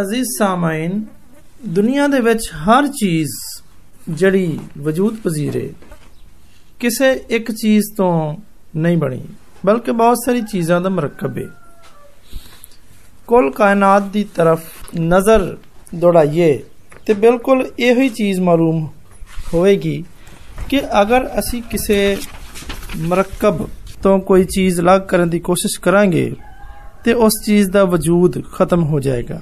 ਅਜ਼ੀਜ਼ ਸਾਮਾਈਨ ਦੁਨੀਆ ਦੇ ਵਿੱਚ ਹਰ ਚੀਜ਼ ਜਿਹੜੀ ਵਜੂਦ ਪਜ਼ੀਰ ਹੈ ਕਿਸੇ ਇੱਕ ਚੀਜ਼ ਤੋਂ ਨਹੀਂ ਬਣੀ ਬਲਕਿ ਬਹੁਤ ਸਾਰੀ ਚੀਜ਼ਾਂ ਦਾ ਮਰਕਬ ਹੈ ਕੁੱਲ ਕਾਇਨਾਤ ਦੀ ਤਰਫ ਨਜ਼ਰ ਦੌੜਾਈਏ ਤੇ ਬਿਲਕੁਲ ਇਹੋ ਹੀ ਚੀਜ਼ ਮਾਲੂਮ ਹੋਵੇਗੀ ਕਿ ਅਗਰ ਅਸੀਂ ਕਿਸੇ ਮਰਕਬ ਤੋਂ ਕੋਈ ਚੀਜ਼ ਅਲੱਗ ਕਰਨ ਦੀ ਕੋਸ਼ਿਸ਼ ਕਰਾਂਗੇ ਤੇ ਉਸ ਚੀਜ਼ ਦਾ ਵਜੂਦ ਖਤਮ ਹੋ ਜਾਏਗਾ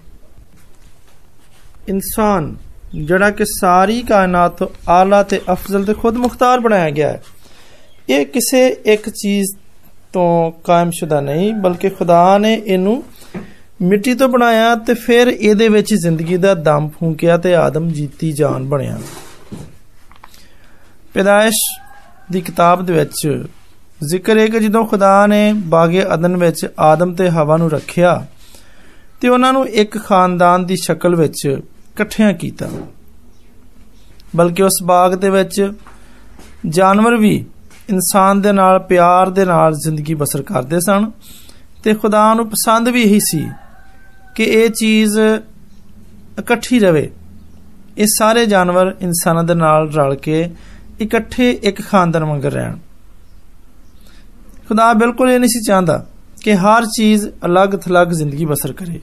ਇਨਸਾਨ ਜਿਹੜਾ ਕਿ ਸਾਰੀ ਕਾਇਨਾਤ ਤੋਂ ਆਲਾ ਤੇ ਅਫਜ਼ਲ ਤੇ ਖੁਦ ਮੁਖਤਾਰ ਬਣਾਇਆ ਗਿਆ ਹੈ ਇਹ ਕਿਸੇ ਇੱਕ ਚੀਜ਼ ਤੋਂ ਕਾਇਮਸ਼ੁਦਾ ਨਹੀਂ ਬਲਕਿ ਖੁਦਾ ਨੇ ਇਹਨੂੰ ਮਿੱਟੀ ਤੋਂ ਬਣਾਇਆ ਤੇ ਫਿਰ ਇਹਦੇ ਵਿੱਚ ਜ਼ਿੰਦਗੀ ਦਾ ਦਮ ਫੂਕਿਆ ਤੇ ਆਦਮ ਜੀਤੀ ਜਾਨ ਬਣਿਆ ਪੈਦਾਇਸ਼ ਦੀ ਕਿਤਾਬ ਦੇ ਵਿੱਚ ਜ਼ਿਕਰ ਹੈ ਕਿ ਜਦੋਂ ਖੁਦਾ ਨੇ ਬਾਗੇ ਅਦਨ ਵਿੱਚ ਆਦਮ ਤੇ ਹਵਾ ਨੂੰ ਰੱਖਿਆ ਤੇ ਉਹਨਾਂ ਨੂੰ ਇੱਕ ਖਾਨਦਾਨ ਦੀ ਸ਼ਕਲ ਵਿੱਚ ਇਕੱਠਿਆਂ ਕੀਤਾ ਬਲਕਿ ਉਸ ਬਾਗ ਦੇ ਵਿੱਚ ਜਾਨਵਰ ਵੀ ਇਨਸਾਨ ਦੇ ਨਾਲ ਪਿਆਰ ਦੇ ਨਾਲ ਜ਼ਿੰਦਗੀ ਬਸਰ ਕਰਦੇ ਸਨ ਤੇ ਖੁਦਾ ਨੂੰ ਪਸੰਦ ਵੀ ਇਹੀ ਸੀ ਕਿ ਇਹ ਚੀਜ਼ ਇਕੱਠੀ ਰਵੇ ਇਹ ਸਾਰੇ ਜਾਨਵਰ ਇਨਸਾਨਾਂ ਦੇ ਨਾਲ ਰਲ ਕੇ ਇਕੱਠੇ ਇੱਕ ਖਾਨਦਾਨ ਵਾਂਗ ਰਹਿਣ ਖੁਦਾ ਬਿਲਕੁਲ ਇਹ ਨਹੀਂ ਸੀ ਚਾਹੁੰਦਾ ਕਿ ਹਰ ਚੀਜ਼ ਅਲੱਗ-ਥਲੱਗ ਜ਼ਿੰਦਗੀ ਬਸਰ ਕਰੇ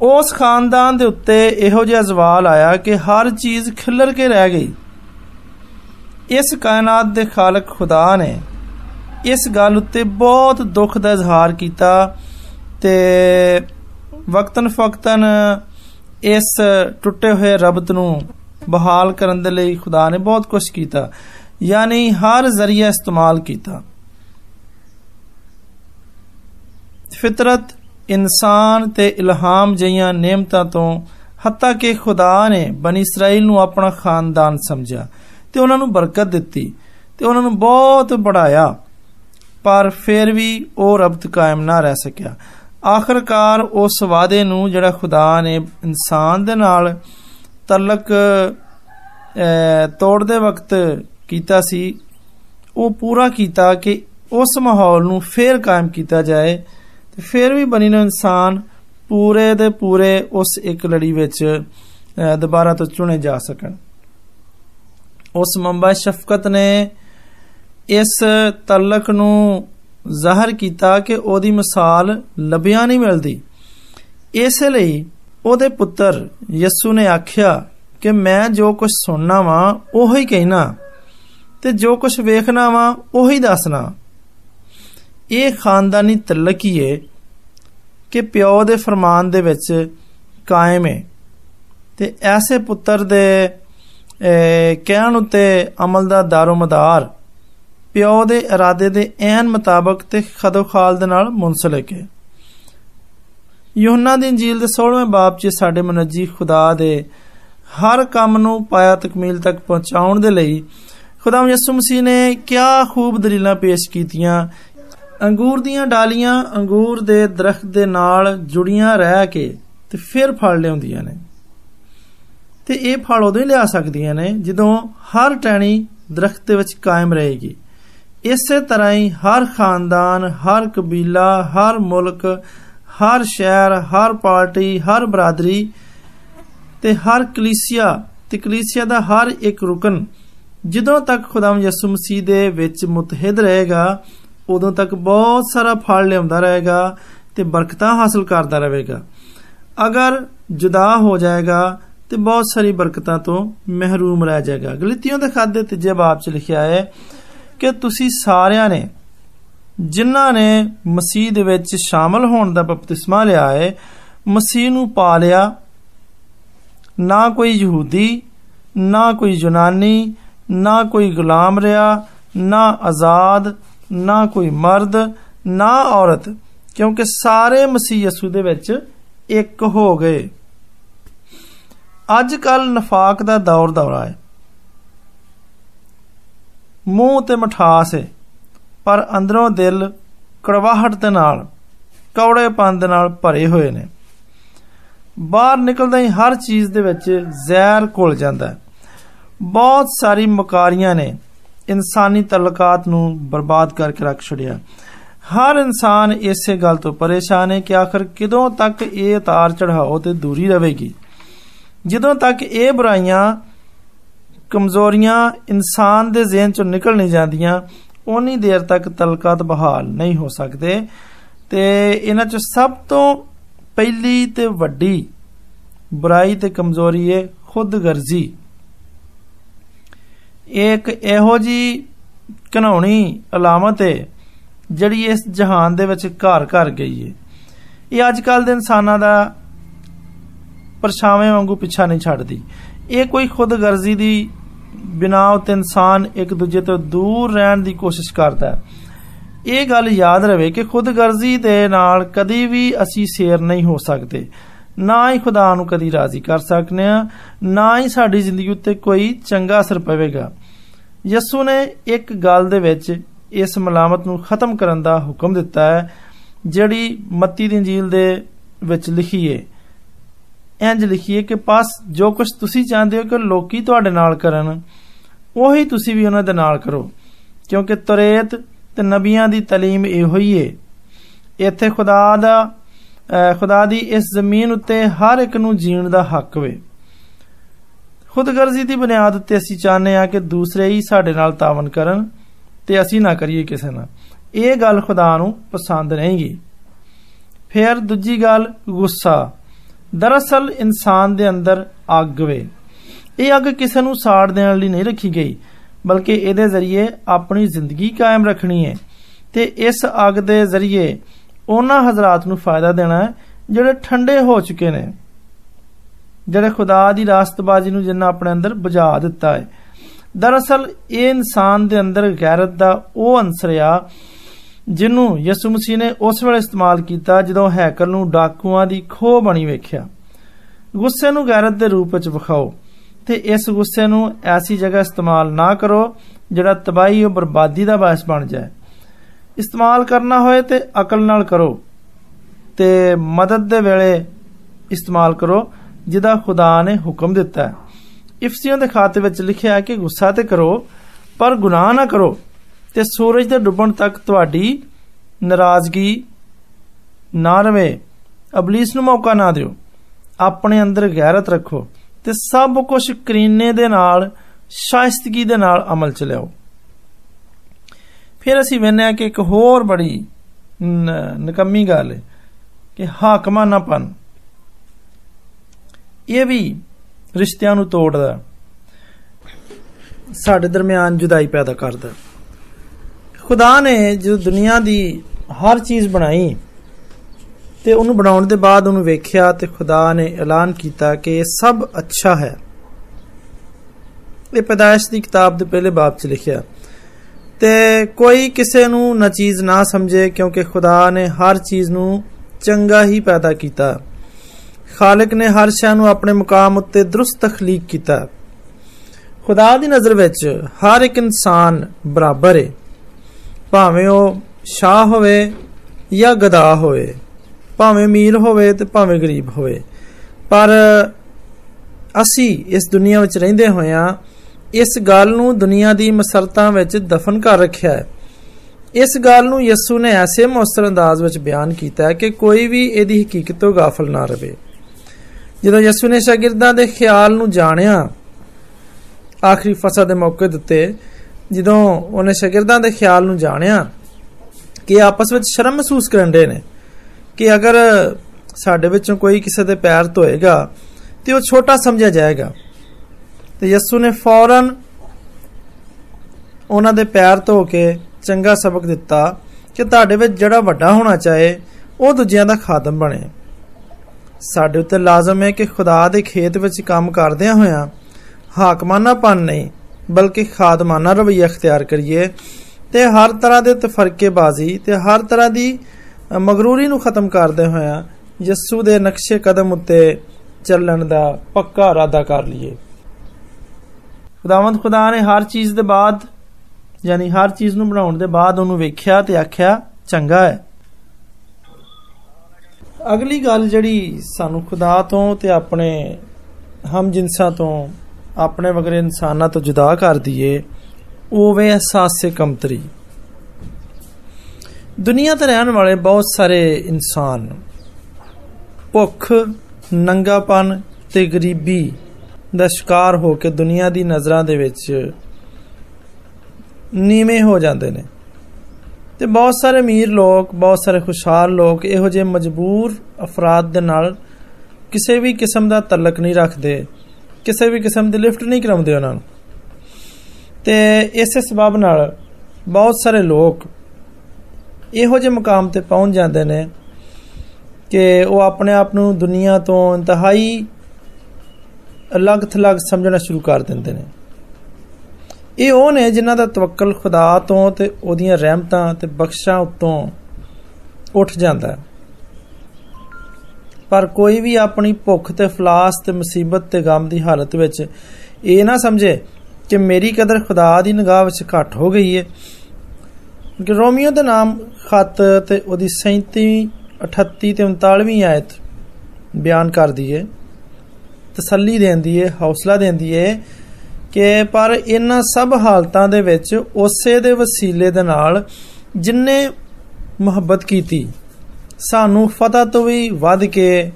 ਉਸ ਖਾਨਦਾਨ ਦੇ ਉੱਤੇ ਇਹੋ ਜਿਹਾ ਜ਼ਵਾਲ ਆਇਆ ਕਿ ਹਰ ਚੀਜ਼ ਖਿਲਰ ਕੇ ਰਹਿ ਗਈ। ਇਸ ਕਾਇਨਾਤ ਦੇ ਖਾਲਕ ਖੁਦਾ ਨੇ ਇਸ ਗੱਲ ਉੱਤੇ ਬਹੁਤ ਦੁੱਖ ਦਾ ਇਜ਼ਹਾਰ ਕੀਤਾ ਤੇ ਵਕਤਨ ਫਕਤਨ ਇਸ ਟੁੱਟੇ ਹੋਏ ਰਬਤ ਨੂੰ ਬਹਾਲ ਕਰਨ ਦੇ ਲਈ ਖੁਦਾ ਨੇ ਬਹੁਤ ਕੁਝ ਕੀਤਾ, ਯਾਨੀ ਹਰ ਜ਼ਰੀਆ ਇਸਤੇਮਾਲ ਕੀਤਾ। ਫਿਤਰਤ ਇਨਸਾਨ ਤੇ ਇਲਹਾਮ ਜਈਆਂ ਨੇਮਤਾਂ ਤੋਂ ਹੱਤਾ ਕਿ ਖੁਦਾ ਨੇ ਬਨੀ ਇਸਰਾਇਲ ਨੂੰ ਆਪਣਾ ਖਾਨਦਾਨ ਸਮਝਿਆ ਤੇ ਉਹਨਾਂ ਨੂੰ ਬਰਕਤ ਦਿੱਤੀ ਤੇ ਉਹਨਾਂ ਨੂੰ ਬਹੁਤ ਬੜਾਇਆ ਪਰ ਫਿਰ ਵੀ ਉਹ ਰਬਤ ਕਾਇਮ ਨਾ ਰਹਿ ਸਕਿਆ ਆਖਰਕਾਰ ਉਸ ਵਾਅਦੇ ਨੂੰ ਜਿਹੜਾ ਖੁਦਾ ਨੇ ਇਨਸਾਨ ਦੇ ਨਾਲ ਤਲਕ ਤੋੜਦੇ ਵਕਤ ਕੀਤਾ ਸੀ ਉਹ ਪੂਰਾ ਕੀਤਾ ਕਿ ਉਸ ਮਾਹੌਲ ਨੂੰ ਫੇਰ ਕਾਇਮ ਕੀਤਾ ਜਾਏ ਤੇ ਫਿਰ ਵੀ ਬਣੀ ਨੂੰ ਇਨਸਾਨ ਪੂਰੇ ਦੇ ਪੂਰੇ ਉਸ ਇੱਕ ਲੜੀ ਵਿੱਚ ਦੁਬਾਰਾ ਤੋਂ ਚੁਣੇ ਜਾ ਸਕਣ ਉਸ ਮੰਬਾ ਸ਼ਫਕਤ ਨੇ ਇਸ ਤਲਕ ਨੂੰ ਜ਼ਾਹਰ ਕੀਤਾ ਕਿ ਉਹਦੀ ਮਿਸਾਲ ਲੱਭਿਆ ਨਹੀਂ ਮਿਲਦੀ ਇਸ ਲਈ ਉਹਦੇ ਪੁੱਤਰ ਯਸੂ ਨੇ ਆਖਿਆ ਕਿ ਮੈਂ ਜੋ ਕੁਝ ਸੁਣਨਾ ਵਾਂ ਉਹੋ ਹੀ ਕਹਿਣਾ ਤੇ ਜੋ ਕੁਝ ਵੇਖਣਾ ਵਾਂ ਉਹੀ ਦੱਸਣਾ ਇਹ ਖਾਨਦਾਨੀ ਤਲਕ ਹੀ ਏ ਕਿ ਪਿਓ ਦੇ ਫਰਮਾਨ ਦੇ ਵਿੱਚ ਕਾਇਮ ਹੈ ਤੇ ਐਸੇ ਪੁੱਤਰ ਦੇ ਕਹਿਣ ਉਤੇ ਅਮਲ ਦਾ ਦਾਰੋਮਦਾਰ ਪਿਓ ਦੇ ਇਰਾਦੇ ਦੇ ਐਨ ਮੁਤਾਬਕ ਤੇ ਖਦੋਖਾਲ ਦੇ ਨਾਲ ਮੁਨਸਲਕ ਹੈ ਯੋਹਨਾ ਦੀ ਇੰਜੀਲ ਦੇ 16ਵੇਂ ਬਾਬ 'ਚ ਸਾਡੇ ਮਨਜੀ ਖੁਦਾ ਦੇ ਹਰ ਕੰਮ ਨੂੰ ਪਾਇਆ ਤਕਮੀਲ ਤੱਕ ਪਹੁੰਚਾਉਣ ਦੇ ਲਈ ਖੁਦਾ ਯਿਸੂ ਮਸੀਹ ਨੇ ਕਿਆ ਖੂਬ ਦਲੀਲਾਂ ਪੇਸ਼ ਕੀਤੀਆਂ ਅੰਗੂਰ ਦੀਆਂ ਡਾਲੀਆਂ ਅੰਗੂਰ ਦੇ ਦਰਖਤ ਦੇ ਨਾਲ ਜੁੜੀਆਂ ਰਹਿ ਕੇ ਤੇ ਫਿਰ ਫਲ ਲਿਆਉਂਦੀਆਂ ਨੇ। ਤੇ ਇਹ ਫਲ ਉਦੋਂ ਹੀ ਲਿਆ ਸਕਦੀਆਂ ਨੇ ਜਦੋਂ ਹਰ ਟਹਿਣੀ ਦਰਖਤ ਦੇ ਵਿੱਚ ਕਾਇਮ ਰਹੇਗੀ। ਇਸੇ ਤਰ੍ਹਾਂ ਹੀ ਹਰ ਖਾਨਦਾਨ, ਹਰ ਕਬੀਲਾ, ਹਰ ਮੁਲਕ, ਹਰ ਸ਼ਹਿਰ, ਹਰ ਪਾਰਟੀ, ਹਰ ਬਰਾਦਰੀ ਤੇ ਹਰ ਕਲੀਸਿਆ ਤੇ ਕਲੀਸਿਆ ਦਾ ਹਰ ਇੱਕ ਰੁਕਨ ਜਦੋਂ ਤੱਕ ਖੁਦਾਮ ਯਿਸੂ ਮਸੀਹ ਦੇ ਵਿੱਚ ਮੁਤਹਿਦ ਰਹੇਗਾ ਉਦੋਂ ਤੱਕ ਬਹੁਤ ਸਾਰਾ ਫਲ ਲਿਆਉਂਦਾ ਰਹੇਗਾ ਤੇ ਬਰਕਤਾਂ ਹਾਸਲ ਕਰਦਾ ਰਹੇਗਾ ਅਗਰ ਜੁਦਾ ਹੋ ਜਾਏਗਾ ਤੇ ਬਹੁਤ ਸਾਰੀ ਬਰਕਤਾਂ ਤੋਂ ਮਹਿਰੂਮ ਰਹਿ ਜਾਏਗਾ ਗਲਤੀਆਂ ਦੇ ਖਾਦੇ ਤੀਜੇ ਬਾਬ 'ਚ ਲਿਖਿਆ ਹੈ ਕਿ ਤੁਸੀਂ ਸਾਰਿਆਂ ਨੇ ਜਿਨ੍ਹਾਂ ਨੇ ਮਸੀਹ ਦੇ ਵਿੱਚ ਸ਼ਾਮਲ ਹੋਣ ਦਾ ਬਪਤਿਸਮਾ ਲਿਆ ਹੈ ਮਸੀਹ ਨੂੰ ਪਾ ਲਿਆ ਨਾ ਕੋਈ ਯਹੂਦੀ ਨਾ ਕੋਈ ਯੂਨਾਨੀ ਨਾ ਕੋਈ ਗੁਲਾਮ ਰਿਹਾ ਨਾ ਆਜ਼ਾਦ ਨਾ ਕੋਈ ਮਰਦ ਨਾ ਔਰਤ ਕਿਉਂਕਿ ਸਾਰੇ ਮਸੀਹ ਯਸੂ ਦੇ ਵਿੱਚ ਇੱਕ ਹੋ ਗਏ ਅੱਜ ਕੱਲ ਨਫਾਕ ਦਾ ਦੌਰ ਦੌਰਾ ਹੈ ਮੂੰਹ ਤੇ ਮਠਾਸ ਹੈ ਪਰ ਅੰਦਰੋਂ ਦਿਲ ਕੜਵਾਹਟ ਦੇ ਨਾਲ ਕੌੜੇਪਨ ਦੇ ਨਾਲ ਭਰੇ ਹੋਏ ਨੇ ਬਾਹਰ ਨਿਕਲਦਾ ਹੀ ਹਰ ਚੀਜ਼ ਦੇ ਵਿੱਚ ਜ਼ਹਿਰ ਘੁਲ ਜਾਂਦਾ ਹੈ ਬਹੁਤ ਸਾਰੀ ਮਕਾਰੀਆਂ ਨੇ ਇਨਸਾਨੀ ਤਲਕਾਤ ਨੂੰ ਬਰਬਾਦ ਕਰਕੇ ਰੱਖ ਛੜਿਆ ਹਰ ਇਨਸਾਨ ਇਸੇ ਗੱਲ ਤੋਂ ਪਰੇਸ਼ਾਨ ਹੈ ਕਿ ਆਖਰ ਕਿਦੋਂ ਤੱਕ ਇਹ ਤਾਰ ਚੜਾਓ ਤੇ ਦੂਰੀ ਰਹੇਗੀ ਜਦੋਂ ਤੱਕ ਇਹ ਬੁਰਾਈਆਂ ਕਮਜ਼ੋਰੀਆਂ ਇਨਸਾਨ ਦੇ ਜ਼ਿਹਨ ਚੋਂ ਨਿਕਲ ਨਹੀਂ ਜਾਂਦੀਆਂ ਉਨੀ ਦੇਰ ਤੱਕ ਤਲਕਤ ਬਹਾਲ ਨਹੀਂ ਹੋ ਸਕਦੇ ਤੇ ਇਹਨਾਂ ਚ ਸਭ ਤੋਂ ਪਹਿਲੀ ਤੇ ਵੱਡੀ ਬੁਰਾਈ ਤੇ ਕਮਜ਼ੋਰੀ ਹੈ ਖੁਦਗਰਜ਼ੀ ਇੱਕ ਇਹੋ ਜੀ ਕਨਾਉਣੀ ਅਲਾਮਤ ਹੈ ਜਿਹੜੀ ਇਸ ਜਹਾਨ ਦੇ ਵਿੱਚ ਘਰ ਘਰ ਗਈ ਹੈ ਇਹ ਅੱਜ ਕੱਲ ਦੇ ਇਨਸਾਨਾਂ ਦਾ ਪਰਛਾਵੇਂ ਵਾਂਗੂ ਪਿੱਛਾ ਨਹੀਂ ਛੱਡਦੀ ਇਹ ਕੋਈ ਖੁਦਗਰਜ਼ੀ ਦੀ ਬਿਨਾ ਉਤੇ ਇਨਸਾਨ ਇੱਕ ਦੂਜੇ ਤੋਂ ਦੂਰ ਰਹਿਣ ਦੀ ਕੋਸ਼ਿਸ਼ ਕਰਦਾ ਹੈ ਇਹ ਗੱਲ ਯਾਦ ਰਵੇ ਕਿ ਖੁਦਗਰਜ਼ੀ ਦੇ ਨਾਲ ਕਦੀ ਵੀ ਅਸੀਂ ਸ਼ੇਰ ਨਹੀਂ ਹੋ ਸਕਦੇ ਨਾ ਹੀ ਖੁਦਾ ਨੂੰ ਕਦੀ ਰਾਜ਼ੀ ਕਰ ਸਕਨੇ ਆ ਨਾ ਹੀ ਸਾਡੀ ਜ਼ਿੰਦਗੀ ਉੱਤੇ ਕੋਈ ਚੰਗਾ ਅਸਰ ਪਵੇਗਾ ਯਸੂ ਨੇ ਇੱਕ ਗੱਲ ਦੇ ਵਿੱਚ ਇਸ ਮਲਾਮਤ ਨੂੰ ਖਤਮ ਕਰਨ ਦਾ ਹੁਕਮ ਦਿੱਤਾ ਹੈ ਜਿਹੜੀ ਮੱਤੀ ਦੀ ਇੰਜੀਲ ਦੇ ਵਿੱਚ ਲਿਖੀ ਹੈ ਇੰਜ ਲਿਖੀਏ ਕਿ ਪਾਸ ਜੋ ਕੁਝ ਤੁਸੀਂ ਚਾਹੁੰਦੇ ਹੋ ਕਿ ਲੋਕੀ ਤੁਹਾਡੇ ਨਾਲ ਕਰਨ ਉਹੀ ਤੁਸੀਂ ਵੀ ਉਹਨਾਂ ਦੇ ਨਾਲ ਕਰੋ ਕਿਉਂਕਿ ਤੁਰੇਤ ਤੇ ਨਬੀਆਂ ਦੀ ਤਾਲੀਮ ਇਹੋ ਹੀ ਏ ਇੱਥੇ ਖੁਦਾ ਦਾ ਖੁਦਾ ਦੀ ਇਸ ਜ਼ਮੀਨ ਉੱਤੇ ਹਰ ਇੱਕ ਨੂੰ ਜੀਣ ਦਾ ਹੱਕ ਵੇ ਖੁਦਗਰਜ਼ੀ ਦੀ ਬੁਨਿਆਦ ਉੱਤੇ ਅਸੀਂ ਚਾਹੁੰਦੇ ਆ ਕਿ ਦੂਸਰੇ ਹੀ ਸਾਡੇ ਨਾਲ ਤਾਵਨ ਕਰਨ ਤੇ ਅਸੀਂ ਨਾ ਕਰੀਏ ਕਿਸੇ ਨਾਲ ਇਹ ਗੱਲ ਖੁਦਾ ਨੂੰ ਪਸੰਦ ਨਹੀਂਗੀ ਫਿਰ ਦੂਜੀ ਗੱਲ ਗੁੱਸਾ ਦਰਅਸਲ ਇਨਸਾਨ ਦੇ ਅੰਦਰ ਅੱਗ ਵੇ ਇਹ ਅੱਗ ਕਿਸੇ ਨੂੰ ਸਾੜ ਦੇਣ ਲਈ ਨਹੀਂ ਰੱਖੀ ਗਈ ਬਲਕਿ ਇਹਦੇ ਜ਼ਰੀਏ ਆਪਣੀ ਜ਼ਿੰਦਗੀ ਕਾਇਮ ਰੱਖਣੀ ਹੈ ਤੇ ਇਸ ਅੱਗ ਦੇ ਜ਼ਰੀਏ ਉਹਨਾਂ ਹਜ਼ਰਤ ਨੂੰ ਫਾਇਦਾ ਦੇਣਾ ਹੈ ਜਿਹੜੇ ਠੰਡੇ ਹੋ ਚੁੱਕੇ ਨੇ ਜਿਹੜੇ ਖੁਦਾ ਦੀ ਰਾਸਤਬਾਜ਼ੀ ਨੂੰ ਜਿੰਨਾ ਆਪਣੇ ਅੰਦਰ ਬੁਝਾ ਦਿੱਤਾ ਹੈ ਦਰਅਸਲ ਇਹ ਇਨਸਾਨ ਦੇ ਅੰਦਰ ਗੈਰਤ ਦਾ ਉਹ ਅੰਸਰ ਆ ਜਿਹਨੂੰ ਯਿਸੂ ਮਸੀਹ ਨੇ ਉਸ ਵੇਲੇ ਇਸਤੇਮਾਲ ਕੀਤਾ ਜਦੋਂ ਹੈਕਲ ਨੂੰ ਡਾਕੂਆਂ ਦੀ ਖੋਹ ਬਣੀ ਵੇਖਿਆ ਗੁੱਸੇ ਨੂੰ ਗੈਰਤ ਦੇ ਰੂਪ ਵਿੱਚ ਵਿਖਾਓ ਤੇ ਇਸ ਗੁੱਸੇ ਨੂੰ ਐਸੀ ਜਗ੍ਹਾ ਇਸਤੇਮਾਲ ਨਾ ਕਰੋ ਜਿਹੜਾ ਤਬਾਹੀ ਉਹ ਬਰਬਾਦੀ ਦਾ ਬਾਇਸ ਬਣ ਜਾਏ ਇਸਤੇਮਾਲ ਕਰਨਾ ਹੋਏ ਤੇ ਅਕਲ ਨਾਲ ਕਰੋ ਤੇ ਮਦਦ ਦੇ ਵੇਲੇ ਇਸਤੇਮਾਲ ਕਰੋ ਜਿਹਦਾ ਖੁਦਾ ਨੇ ਹੁਕਮ ਦਿੱਤਾ ਹੈ ਇਫਸੀਆਂ ਦੇ ਖਾਤੇ ਵਿੱਚ ਲਿਖਿਆ ਹੈ ਕਿ ਗੁੱਸਾ ਤੇ ਕਰੋ ਪਰ ਗੁਨਾਹ ਨਾ ਕਰੋ ਤੇ ਸੂਰਜ ਦੇ ਡੁੱਬਣ ਤੱਕ ਤੁਹਾਡੀ ਨਾਰਾਜ਼ਗੀ ਨਾ ਰਵੇ ਅਬਲਿਸ ਨੂੰ ਮੌਕਾ ਨਾ ਦਿਓ ਆਪਣੇ ਅੰਦਰ ਗੈਰਤ ਰੱਖੋ ਤੇ ਸਭ ਕੁਝ ਕਰੀਨੇ ਦੇ ਨਾਲ ਸ਼ਾਇਸਤਗੀ ਦੇ ਨਾਲ ਅਮਲ ਚ ਲਿਆਓ ਫਿਰ ਅਸੀਂ ਵੇਖਿਆ ਕਿ ਇੱਕ ਹੋਰ ਬੜੀ ਨਕਮੀ ਗੱਲ ਹੈ ਕਿ ਹਾਕਮਾਂ ਨਾ ਪਨ ਇਹ ਵੀ ਰਿਸ਼ਤਿਆਂ ਨੂੰ ਤੋੜਦਾ, ਸਾਡੇ ਦਰਮਿਆਨ ਜੁਦਾਈ ਪੈਦਾ ਕਰਦਾ। ਖੁਦਾ ਨੇ ਜੋ ਦੁਨੀਆ ਦੀ ਹਰ ਚੀਜ਼ ਬਣਾਈ ਤੇ ਉਹਨੂੰ ਬਣਾਉਣ ਦੇ ਬਾਅਦ ਉਹਨੂੰ ਵੇਖਿਆ ਤੇ ਖੁਦਾ ਨੇ ਐਲਾਨ ਕੀਤਾ ਕਿ ਇਹ ਸਭ ਅੱਛਾ ਹੈ। ਇਹ ਪੈਦਾਇਸ਼ ਦੀ ਕਿਤਾਬ ਦੇ ਪਹਿਲੇ ਬਾਬ 'ਚ ਲਿਖਿਆ। ਤੇ ਕੋਈ ਕਿਸੇ ਨੂੰ ਨਾ ਚੀਜ਼ ਨਾ ਸਮਝੇ ਕਿਉਂਕਿ ਖੁਦਾ ਨੇ ਹਰ ਚੀਜ਼ ਨੂੰ ਚੰਗਾ ਹੀ ਪੈਦਾ ਕੀਤਾ। ਖਾਲਕ ਨੇ ਹਰ ਸ਼ੈ ਨੂੰ ਆਪਣੇ ਮੁਕਾਮ ਉੱਤੇ ਦਰੁਸਤ ਤਖਲੀਕ ਕੀਤਾ। ਖੁਦਾ ਦੀ ਨਜ਼ਰ ਵਿੱਚ ਹਰ ਇੱਕ ਇਨਸਾਨ ਬਰਾਬਰ ਹੈ ਭਾਵੇਂ ਉਹ ਸ਼ਾਹ ਹੋਵੇ ਜਾਂ ਗਦਾ ਹੋਵੇ, ਭਾਵੇਂ ਅਮੀਰ ਹੋਵੇ ਤੇ ਭਾਵੇਂ ਗਰੀਬ ਹੋਵੇ। ਪਰ ਅਸੀਂ ਇਸ ਦੁਨੀਆ ਵਿੱਚ ਰਹਿੰਦੇ ਹੋਇਆਂ ਇਸ ਗੱਲ ਨੂੰ ਦੁਨੀਆ ਦੀ ਮਸਰਤਾਂ ਵਿੱਚ ਦਫਨ ਕਰ ਰੱਖਿਆ ਹੈ। ਇਸ ਗੱਲ ਨੂੰ ਯਿਸੂ ਨੇ ਐਸੇ ਮੌਸਰ ਅੰਦਾਜ਼ ਵਿੱਚ ਬਿਆਨ ਕੀਤਾ ਹੈ ਕਿ ਕੋਈ ਵੀ ਇਹਦੀ ਹਕੀਕਤ ਤੋਂ ਗਾਫਲ ਨਾ ਰਹੇ ਜਦੋਂ ਯਿਸੂ ਨੇ ਸ਼ਾਗਿਰਦਾਂ ਦੇ ਖਿਆਲ ਨੂੰ ਜਾਣਿਆ, ਆਖਰੀ ਫਸਾ ਦੇ ਮੌਕੇ ਦਿੱਤੇ ਜਦੋਂ ਉਹਨੇ ਸ਼ਾਗਿਰਦਾਂ ਦੇ ਖਿਆਲ ਨੂੰ ਜਾਣਿਆ ਕਿ ਆਪਸ ਵਿੱਚ ਸ਼ਰਮ ਮਹਿਸੂਸ ਕਰਨ ਦੇ ਨੇ ਕਿ ਅਗਰ ਸਾਡੇ ਵਿੱਚੋਂ ਕੋਈ ਕਿਸੇ ਦੇ ਪੈਰ ਧੋਏਗਾ ਤੇ ਉਹ ਛੋਟਾ ਸਮਝਿਆ ਜਾਏਗਾ ਤੇ ਯਿਸੂ ਨੇ ਫੌਰਨ ਉਹਨਾਂ ਦੇ ਪੈਰ ਧੋ ਕੇ ਚੰਗਾ ਸਬਕ ਦਿੱਤਾ ਕਿ ਤੁਹਾਡੇ ਵਿੱਚ ਜਿਹੜਾ ਵੱਡਾ ਹੋਣਾ ਚਾਹੇ, ਉਹ ਦੂਜਿਆਂ ਦਾ ਖਾਦਮ ਬਣੇ। ਸਾਡੇ ਉੱਤੇ ਲਾਜ਼ਮ ਹੈ ਕਿ ਖੁਦਾ ਦੇ ਖੇਤ ਵਿੱਚ ਕੰਮ ਕਰਦਿਆਂ ਹੋਇਆਂ ਹਾਕਮਾਨਾ ਪਨ ਨਹੀਂ, ਬਲਕਿ ਖਾਦਮਾਨਾ ਰਵਈਆ ਅਖਤਿਆਰ ਕਰੀਏ ਤੇ ਹਰ ਤਰ੍ਹਾਂ ਦੇ ਤਫਰਕੇਬਾਜ਼ੀ ਤੇ ਹਰ ਤਰ੍ਹਾਂ ਦੀ ਮਗਰੂਰੀ ਨੂੰ ਖਤਮ ਕਰਦੇ ਹੋਇਆਂ ਯਿਸੂ ਦੇ ਨਕਸ਼ੇ ਕਦਮ ਉੱਤੇ ਚੱਲਣ ਦਾ ਪੱਕਾ ਇਰਾਦਾ ਕਰ ਲਈਏ। ਖੁਦਾਵੰਦ ਖੁਦਾ ਨੇ ਹਰ ਚੀਜ਼ ਦੇ ਬਾਅਦ, ਯਾਨੀ ਹਰ ਚੀਜ਼ ਨੂੰ ਬਣਾਉਣ ਦੇ ਬਾਅਦ ਉਹਨੂੰ ਵੇਖਿਆ ਤੇ ਆਖਿਆ, ਚੰਗਾ ਹੈ। ਅਗਲੀ ਗੱਲ ਜਿਹੜੀ ਸਾਨੂੰ ਖੁਦਾ ਤੋਂ ਤੇ ਆਪਣੇ ਹਮ ਜਿੰਸਾਂ ਤੋਂ, ਆਪਣੇ ਵਗਰੇ ਇਨਸਾਨਾਂ ਤੋਂ ਜੁਦਾ ਕਰਦੀ ਏ ਉਹ ਵੇ ਅਹਿਸਾਸੇ ਕਮਤਰੀ ਦੁਨੀਆ ਤੇ ਰਹਿਣ ਵਾਲੇ ਬਹੁਤ ਸਾਰੇ ਇਨਸਾਨ, ਭੁੱਖ, ਨੰਗਾਪਨ ਤੇ ਗਰੀਬੀ ਦਾ ਸ਼ਿਕਾਰ ਹੋ ਕੇ ਦੁਨੀਆ ਦੀ ਨਜ਼ਰਾਂ ਦੇ ਵਿੱਚ ਨੀਵੇਂ ਹੋ ਜਾਂਦੇ ਨੇ। ਤੇ ਬਹੁਤ ਸਾਰੇ ਅਮੀਰ ਲੋਕ, ਬਹੁਤ ਸਾਰੇ ਖੁਸ਼ਹਾਲ ਲੋਕ ਇਹੋ ਜਿਹੇ ਮਜਬੂਰ ਅਫਰਾਦ ਦੇ ਨਾਲ ਕਿਸੇ ਵੀ ਕਿਸਮ ਦਾ ਤਲਕ ਨਹੀਂ ਰੱਖਦੇ, ਕਿਸੇ ਵੀ ਕਿਸਮ ਦੀ ਲਿਫਟ ਨਹੀਂ ਕਰਾਉਂਦੇ ਉਹਨਾਂ ਨੂੰ। ਤੇ ਇਸੇ ਸਬਬ ਨਾਲ ਬਹੁਤ ਸਾਰੇ ਲੋਕ ਇਹੋ ਜਿਹੇ ਮਕਾਮ ਤੇ ਪਹੁੰਚ ਜਾਂਦੇ ਨੇ ਕਿ ਉਹ ਆਪਣੇ ਆਪ ਨੂੰ ਦੁਨੀਆ ਤੋਂ ਇੰਤਹਾਈ ਅਲੱਗ ਥਲੱਗ ਸਮਝਣਾ ਸ਼ੁਰੂ ਕਰ ਦਿੰਦੇ ਨੇ। ਇਹ ਉਹ ਨੇ ਜਿਨ੍ਹਾਂ ਦਾ ਤਵੱਕਲ ਖੁਦਾ ਤੋਂ ਤੇ ਉਹਦੀਆਂ ਰਹਿਮਤਾਂ ਤੇ ਬਖਸ਼ਾਂ ਉੱਤੋਂ ਉੱਠ ਜਾਂਦਾ ਹੈ। ਪਰ ਕੋਈ ਵੀ ਆਪਣੀ ਭੁੱਖ ਤੇ ਫਲਾਸ ਤੇ ਮੁਸੀਬਤ ਤੇ ਗਮ ਦੀ ਹਾਲਤ ਵਿੱਚ ਇਹ ਨਾ ਸਮਝੇ ਕਿ ਮੇਰੀ ਕਦਰ ਖੁਦਾ ਦੀ ਨਿਗਾਹ ਵਿੱਚ ਘੱਟ ਹੋ ਗਈ ਹੈ ਕਿ ਰੋਮੀਓ ਦਾ ਨਾਮ ਖਤ ਤੇ ਉਹਦੀ 37 38 ਤੇ 39ਵੀਂ ਆਇਤ ਬਿਆਨ ਕਰਦੀ ਹੈ ਤਸੱਲੀ ਦਿੰਦੀ ਹੈ ਹੌਸਲਾ ਦਿੰਦੀ ਹੈ ਕਿ ਪਰ ਇਹਨਾਂ ਸਭ ਹਾਲਤਾਂ ਦੇ ਵਿੱਚ ਉਸੇ ਦੇ ਵਸੀਲੇ ਦੇ ਨਾਲ ਜਿਨਨੇ ਮੁਹੱਬਤ ਕੀਤੀ ਸਾਨੂੰ ਫਤਹ ਤੋਂ ਵੀ ਵੱਧ ਕੇ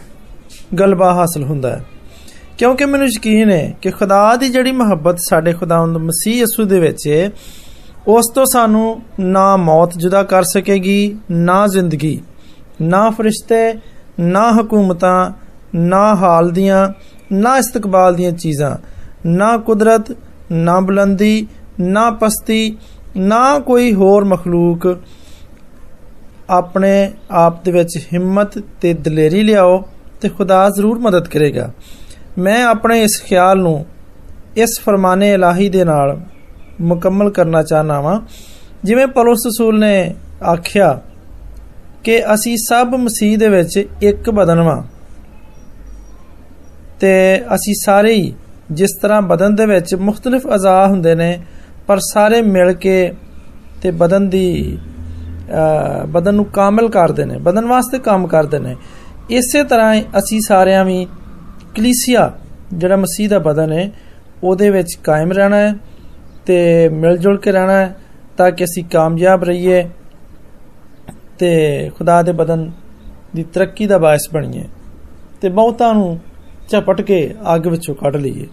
ਗਲਬਾ ਹਾਸਲ ਹੁੰਦਾ ਹੈ ਕਿਉਂਕਿ ਮੈਨੂੰ ਯਕੀਨ ਹੈ ਕਿ ਖੁਦਾ ਦੀ ਜਿਹੜੀ ਮੁਹੱਬਤ ਸਾਡੇ ਖੁਦਾਵੰਦ ਮਸੀਹ ਯਿਸੂ ਦੇ ਵਿੱਚ ਹੈ ਉਸ ਤੋਂ ਸਾਨੂੰ ਨਾ ਮੌਤ ਜੁਦਾ ਕਰ ਸਕੇਗੀ ਨਾ ਜ਼ਿੰਦਗੀ ਨਾ ਫਰਿਸ਼ਤੇ ਨਾ ਹਕੂਮਤਾਂ ਨਾ ਹਾਲ ਦੀਆਂ ਨਾ ਇਸਤਕਬਾਲ ਦੀਆਂ ਚੀਜ਼ਾਂ ਨਾ ਕੁਦਰਤ ਨਾ ਬੁਲੰਦੀ ਨਾ ਪਸਤੀ ਨਾ ਕੋਈ ਹੋਰ ਮਖਲੂਕ ਆਪਣੇ ਆਪ ਦੇ ਵਿੱਚ ਹਿੰਮਤ ਤੇ ਦਲੇਰੀ ਲਿਆਓ ਤੇ ਖੁਦਾ ਜ਼ਰੂਰ ਮਦਦ ਕਰੇਗਾ ਮੈਂ ਆਪਣੇ ਇਸ ਖਿਆਲ ਨੂੰ ਇਸ ਫਰਮਾਨੇ ਇਲਾਹੀ ਦੇ ਨਾਲ ਮੁਕੰਮਲ ਕਰਨਾ ਚਾਹਨਾ ਵਾਂ ਜਿਵੇਂ ਪੌਲਸ ਰਸੂਲ ਨੇ ਆਖਿਆ ਕਿ ਅਸੀਂ ਸਭ ਮਸੀਹ ਦੇ ਵਿੱਚ ਇੱਕ ਬਦਨ ਵਾਂ ਤੇ ਅਸੀਂ ਸਾਰੇ ਹੀ ਜਿਸ ਤਰ੍ਹਾਂ ਬਦਨ ਦੇ ਵਿੱਚ ਮੁxtਲਫ ਅਜ਼ਾ ਹੁੰਦੇ ਨੇ ਪਰ ਸਾਰੇ ਮਿਲ ਕੇ ਤੇ ਬਦਨ ਦੀ ਬਦਨ ਨੂੰ ਕਾਮਲ ਕਰਦੇ ਨੇ ਬਦਨ ਵਾਸਤੇ ਕੰਮ ਕਰਦੇ ਨੇ ਇਸੇ ਤਰ੍ਹਾਂ ਅਸੀਂ ਸਾਰਿਆਂ ਵੀ ਕਲੀਸਿਆ ਜਿਹੜਾ ਮਸੀਹ ਦਾ ਬਦਨ ਹੈ ਉਹਦੇ ਵਿੱਚ ਕਾਇਮ ਰਹਿਣਾ ਹੈ ਤੇ ਮਿਲ ਜੁਲ ਕੇ ਰਹਿਣਾ ਹੈ ਤਾਂ ਕਿ ਅਸੀਂ ਕਾਮਯਾਬ ਰਹੀਏ ਤੇ ਖੁਦਾ ਦੇ ਬਦਨ ਦੀ ਤਰੱਕੀ ਦਾ ਬਾਇਸ ਬਣੀਏ ਤੇ ਬਹੁਤਾਂ ਨੂੰ चपट के आगे बच्चों काट लीजिए।